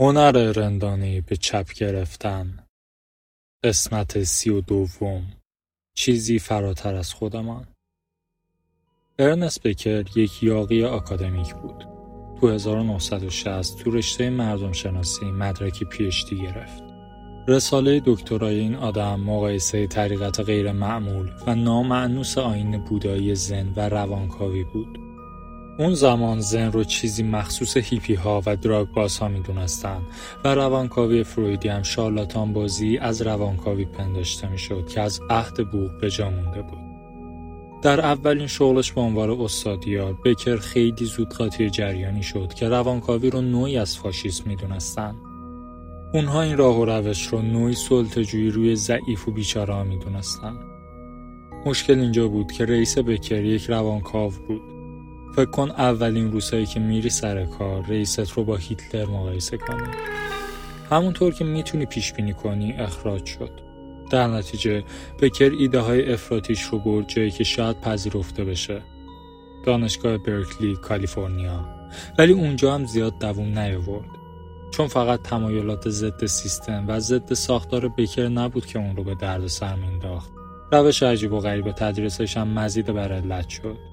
هنر رندانهای به چپ گرفتن. قسمت سی و دوم. چیزی فراتر از خودمان. ارنست بکر یک یاقی آکادمیک بود. تو 1960 تو رشته مردم شناسی مدرک پیشتی گرفت. رساله دکترای این آدم مقایسه طریقت غیر معمول و نامعنوس آین بودایی زن و روانکاوی بود. اون زمان زن رو چیزی مخصوص هیپی ها و دراگ باز ها می دونستن و روانکاوی فرویدی هم شالاتان بازی از روانکاوی پنداشته می شد که از عهد بوغ به جا مونده بود. در اولین شغلش به عنوان استادیار بکر خیلی زود قاطی جریانی شد که روانکاوی رو نوعی از فاشیسم می دونستن. اونها این راه و روش رو نوعی سلطجویی روی ضعیف و بیچاره می دونستن. مشکل اینجا بود که رئیس بکر یک روانکاو بود فکر کن اولین روزهایی که میری سر کار رئیست رو با هیتلر مقایسه کنی. همونطور که می‌تونی پیش بینی کنی اخراج شد. در نتیجه بکر ایده های افراتیش رو برد جایی که شاید پذیرفته بشه. دانشگاه برکلی کالیفرنیا. ولی اونجا هم زیاد دووم نیاورد. چون فقط تمایلات ضد سیستم و ضد ساختار بکر نبود که اون رو به درد سر مینداخت روش عجیب و غریب تدریسش هم مزید بر علت شد.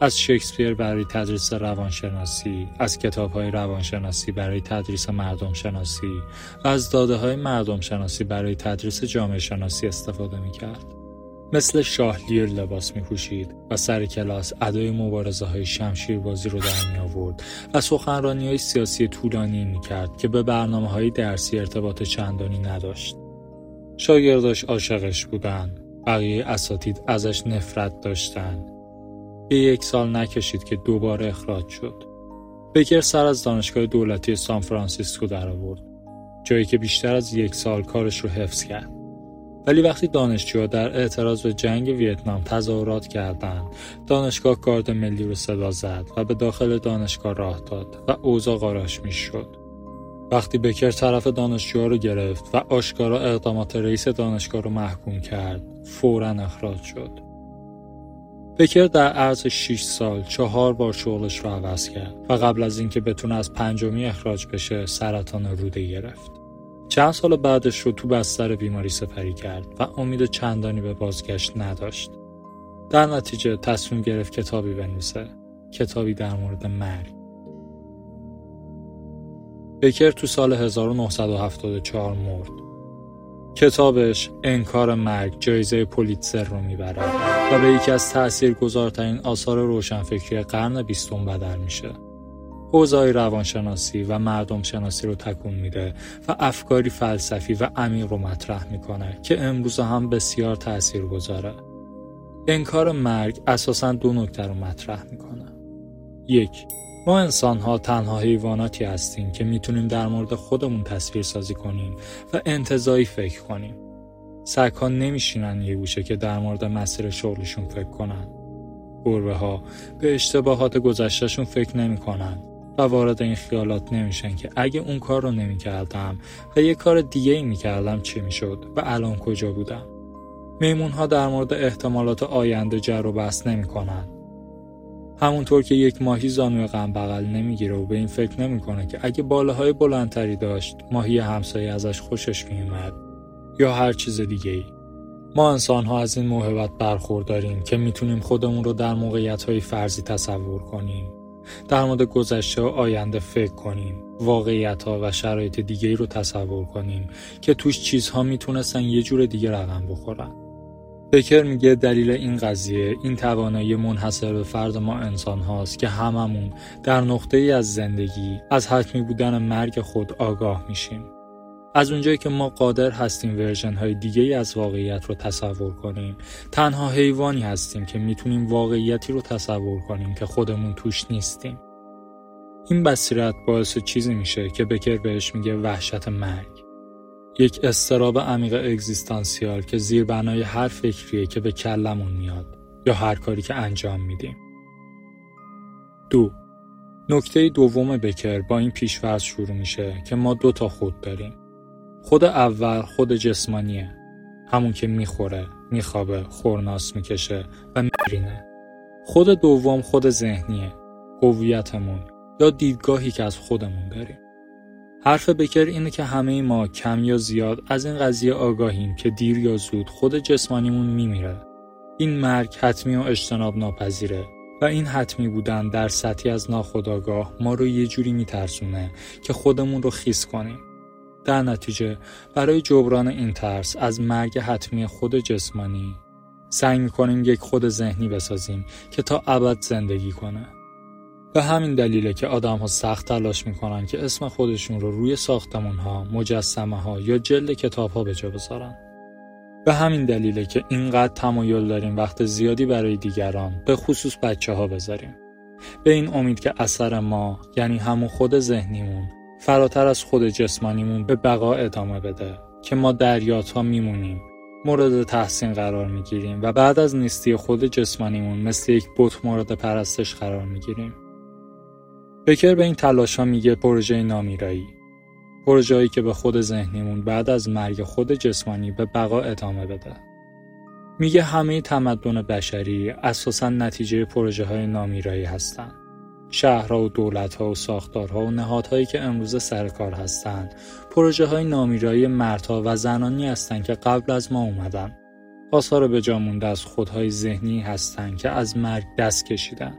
از شکسپیر برای تدریس روانشناسی، از کتاب های روانشناسی برای تدریس مردم شناسی و از داده های مردم شناسی برای تدریس جامعه شناسی استفاده می کرد. مثل شاهلیر لباس می پوشید و سر کلاس ادای مبارزه های شمشیر بازی رو در می آورد و سخنرانی های سیاسی طولانی می کرد که به برنامه های درسی ارتباط چندانی نداشت. شاگرداش عاشقش بودن، بقیه اساتید ازش نفرت داشتند به یک سال نکشید که دوباره اخراج شد. بکر سر از دانشگاه دولتی سان فرانسیسکو در آورد. جایی که بیشتر از یک سال کارش رو حفظ کرد. ولی وقتی دانشجوها در اعتراض به جنگ ویتنام تظاهرات کردند، دانشگاه گارد ملی رو صدا زد و به داخل دانشگاه راه داد و اوضاع قاراش می شد. وقتی بکر طرف دانشجوها رو گرفت و آشکارا اقدامات رئیس دانشگاه رو محکوم کرد، فورا اخراج شد. بکر در عرض 6 سال چهار بار شغلش رو عوض کرد و قبل از اینکه بتونه از پنجمی اخراج بشه سرطان روده گرفت. چند سال بعدش رو تو بستر بیماری سپری کرد و امید چندانی به بازگشت نداشت. در نتیجه تصمیم گرفت کتابی بنویسه. کتابی در مورد مرگ. بکر تو سال 1974 مرد. کتابش انکار مرگ جایزه پولیتزر رو می‌بره و به یکی از تاثیرگذارترین آثار روشنفکری قرن بیستم بدل میشه. حوزه‌های روانشناسی و مردم شناسی رو تکون میده و افکاری فلسفی و عمیق رو مطرح می‌کنه که امروز هم بسیار تأثیر گذاره. انکار مرگ اساسا دو نکته رو مطرح می‌کنه. یک ما انسان ها تنها حیواناتی هستیم که می‌تونیم در مورد خودمون تصویر سازی کنیم و انتظایی فکر کنیم. سگ ها نمیشینن یه گوشه که در مورد مسیر شغلشون فکر کنن. گربه ها به اشتباهات گذشتهشون فکر نمی‌کنن و وارد این خیالات نمیشن که اگه اون کار رو نمی‌کردم و یه کار دیگه ای می‌کردم چی می‌شد و الان کجا بودم. میمون ها در مورد احتمالات آینده جر و بحث نمی‌کنن همونطور که یک ماهی زانوی غم بغل نمی‌گیره و به این فکر نمی‌کنه که اگه بالاهای بلندتری داشت ماهی همسایه ازش خوشش میومد یا هر چیز دیگه ای. ما انسان ها از این موهبت برخورداریم که می‌تونیم خودمون رو در موقعیت های فرضی تصور کنیم. در مورد گذشته و آینده فکر کنیم. واقعیت ها و شرایط دیگه ای رو تصور کنیم که توش چیزها می‌تونستن یه جور دیگه رقم بخورن. بکر میگه دلیل این قضیه این توانایی منحصر به فرد ما انسان هاست که هممون در نقطه ای از زندگی از حتمی بودن مرگ خود آگاه میشیم. از اونجایی که ما قادر هستیم ورژن های دیگه ای از واقعیت رو تصور کنیم تنها حیوانی هستیم که می‌تونیم واقعیتی رو تصور کنیم که خودمون توش نیستیم. این بصیرت باعث چیزی میشه که بکر بهش میگه وحشت مرگ. یک استراب عمیق اگزیستانسیال که زیر بنای هر فکریه که به کلمون میاد یا هر کاری که انجام میدیم. دو نکته دوم بکر با این پیشورز شروع میشه که ما دو تا خود داریم. خود اول خود جسمانیه. همون که می‌خوره، میخوابه، خورناس می‌کشه و میرینه. خود دوم خود ذهنیه. هویتمون یا دیدگاهی که از خودمون داریم. حرف بکر اینه که همه ما کم یا زیاد از این قضیه آگاهیم که دیر یا زود خود جسمانیمون میمیره. این مرگ حتمی و اجتناب ناپذیره و این حتمی بودن در سطحی از ناخودآگاه ما رو یه جوری میترسونه که خودمون رو خیس کنیم. در نتیجه برای جبران این ترس از مرگ حتمی خود جسمانی سعی می‌کنیم یک خود ذهنی بسازیم که تا ابد زندگی کنه. به همین دلیله که آدم ها سخت تلاش می‌کنن که اسم خودشون رو روی ساختمون ها، مجسمه ها یا جلد کتاب ها به جا بذارن. به همین دلیله که اینقدر تمایل داریم وقت زیادی برای دیگران به خصوص بچه ها بذاریم. به این امید که اثر ما یعنی همون خود ذهنیمون فراتر از خود جسمانیمون به بقا ادامه بده که ما دریات ها میمونیم مورد تحسین قرار می‌گیریم و بعد از نیستی خود جسمانیمون مثل یک بت مورد پرستش قرار می‌گیریم. بکر به این تلاش ها میگه پروژه نامیرایی. پروژه‌ای که به خود ذهنیمون بعد از مرگ خود جسمانی به بقا ادامه بده. میگه همه تمدن بشری اساسا نتیجه پروژه های نامیرایی هستند. شهرها و دولتها و ساختارها و نهادهایی که امروز سر کار هستند پروژه های نامیرایی مردها و زنانی هستند که قبل از ما اومدن آثار به مونده از خودهای ذهنی هستند که از مرگ دست کشیدن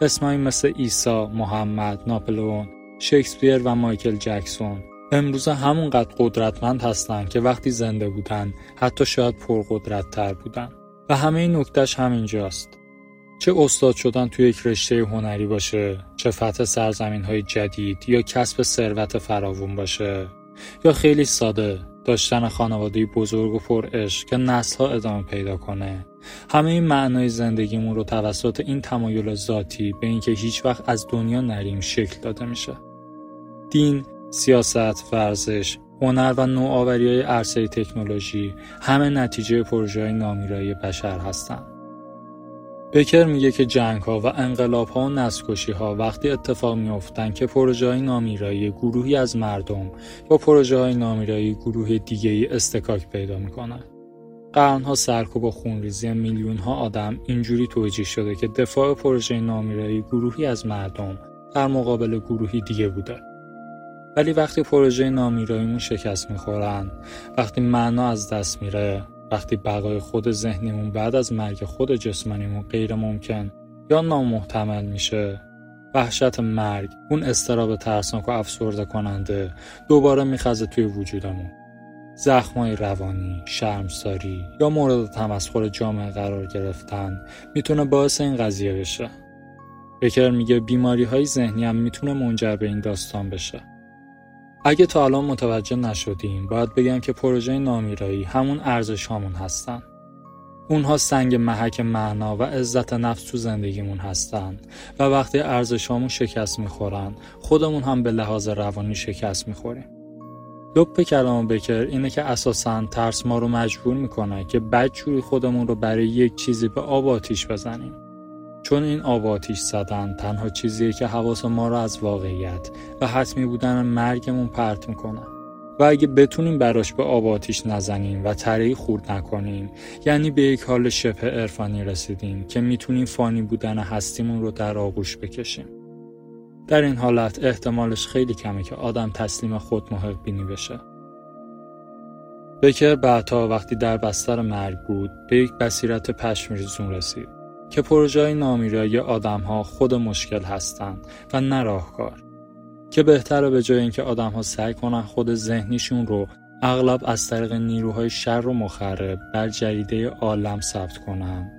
اسمایی مثل عیسی، محمد، ناپلئون، شکسپیر و مایکل جکسون. امروز همونقدر قدرتمند هستند که وقتی زنده بودن حتی شاید پرقدرت تر بودن. و همه این نکتش همینجاست. چه استاد شدن توی یک رشته هنری باشه چه فتح سرزمین های جدید یا کسب ثروت فراوون باشه. یا خیلی ساده داشتن خانواده بزرگ و پر عشق که نسل ها ادامه پیدا کنه. همه این معنای زندگیمون رو توسط این تمایل ذاتی به اینکه هیچ وقت از دنیا نریم شکل داده میشه. دین سیاست ورزش هنر و نوآوری های عرصه تکنولوژی همه نتیجه پروژه های نامیرایی بشر هستند بکر میگه که جنگ ها و انقلاب ها و نسکشی ها وقتی اتفاق میافتند که پروژه های نامیرایی گروهی از مردم با پروژه های نامیرایی گروه دیگه ای استکاک پیدا می‌کنن. قرنها سرکوب و خونریزی میلیون ها آدم اینجوری توجیه شده که دفاع پروژه نامیرایی گروهی از مردم در مقابل گروهی دیگه بوده. ولی وقتی پروژه نامیراییمون شکست می‌خورن، وقتی معنا از دست میره، وقتی بقای خود ذهنیمون بعد از مرگ خود جسمانیمون غیر ممکن یا نامحتمل میشه وحشت مرگ اون استراب ترسناک و افسرده کننده دوباره میخزه توی وجودمون زخمای روانی، شرمساری یا مورد تمسخر جامعه قرار گرفتن می‌تونه باعث این قضیه بشه. بکر میگه بیماری های ذهنی هم می‌تونه منجر به این داستان بشه. اگه تا الان متوجه نشدیم باید بگم که پروژه نامیرایی همون ارزش هامون هستن. اونها سنگ محک معنا و عزت نفس تو زندگیمون هستن و وقتی ارزش هامون شکست می‌خورن خودمون هم به لحاظ روانی شکست می‌خوریم. لپ کلام بکر اینه که اساسا ترس ما رو مجبور می‌کنه که بدجوری خودمون رو برای یک چیزی به آب آتیش بزنیم. چون این آب آتیش زدن تنها چیزیه که حواس ما رو از واقعیت و حتمی بودن مرگمون پرت می‌کنه. و اگه بتونیم براش به آب آتیش نزنیم و تری خورد نکنیم یعنی به یک حال شبه عرفانی رسیدیم که می‌تونیم فانی بودن هستیمون رو در آغوش بکشیم. در این حالت احتمالش خیلی کمه که آدم تسلیم خود محق بینی بشه. بکر بعدها وقتی در بستر مرگ بود به یک بصیرت پشمریزون رسید. که پروژه نامیرایی آدم ها خود مشکل هستند و نه راهکار. که بهتره به جای اینکه آدم ها سعی کنن خود ذهنیشون رو اغلب از طریق نیروهای شر و مخرب بر جریده عالم ثبت کنن.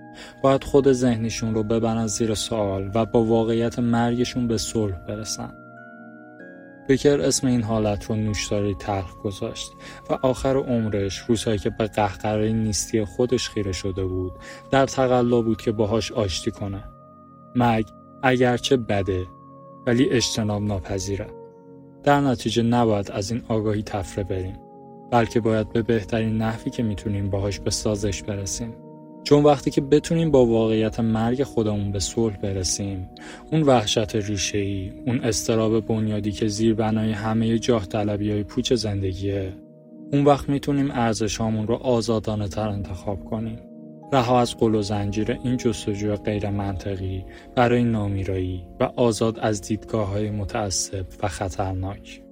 باید خود ذهنیشون رو ببرن زیر سوال و با واقعیت مرگشون به صلح برسن. بکر اسم این حالت رو نوشداری تلخ گذاشت و آخر عمرش روزهایی که به قهقرای نیستی خودش خیره شده بود در تقلا بود که باهاش آشتی کنه. مرگ اگرچه بده ولی اجتناب ناپذیره. در نتیجه نباید از این آگاهی تفره بریم بلکه باید به بهترین نحوی که می‌تونیم باهاش به سازش برسیم. چون وقتی که بتونیم با واقعیت مرگ خودمون به صلح برسیم اون وحشت ریشه ای اون استراب بنیادی که زیر بنای همه جاه طلبی های پوچ زندگیه اون وقت می‌تونیم ارزشامون رو آزادانه تر انتخاب کنیم. رها از قل و زنجیر این جستجوی غیر منطقی برای نامیرایی و آزاد از دیدگاه های متعصب و خطرناک.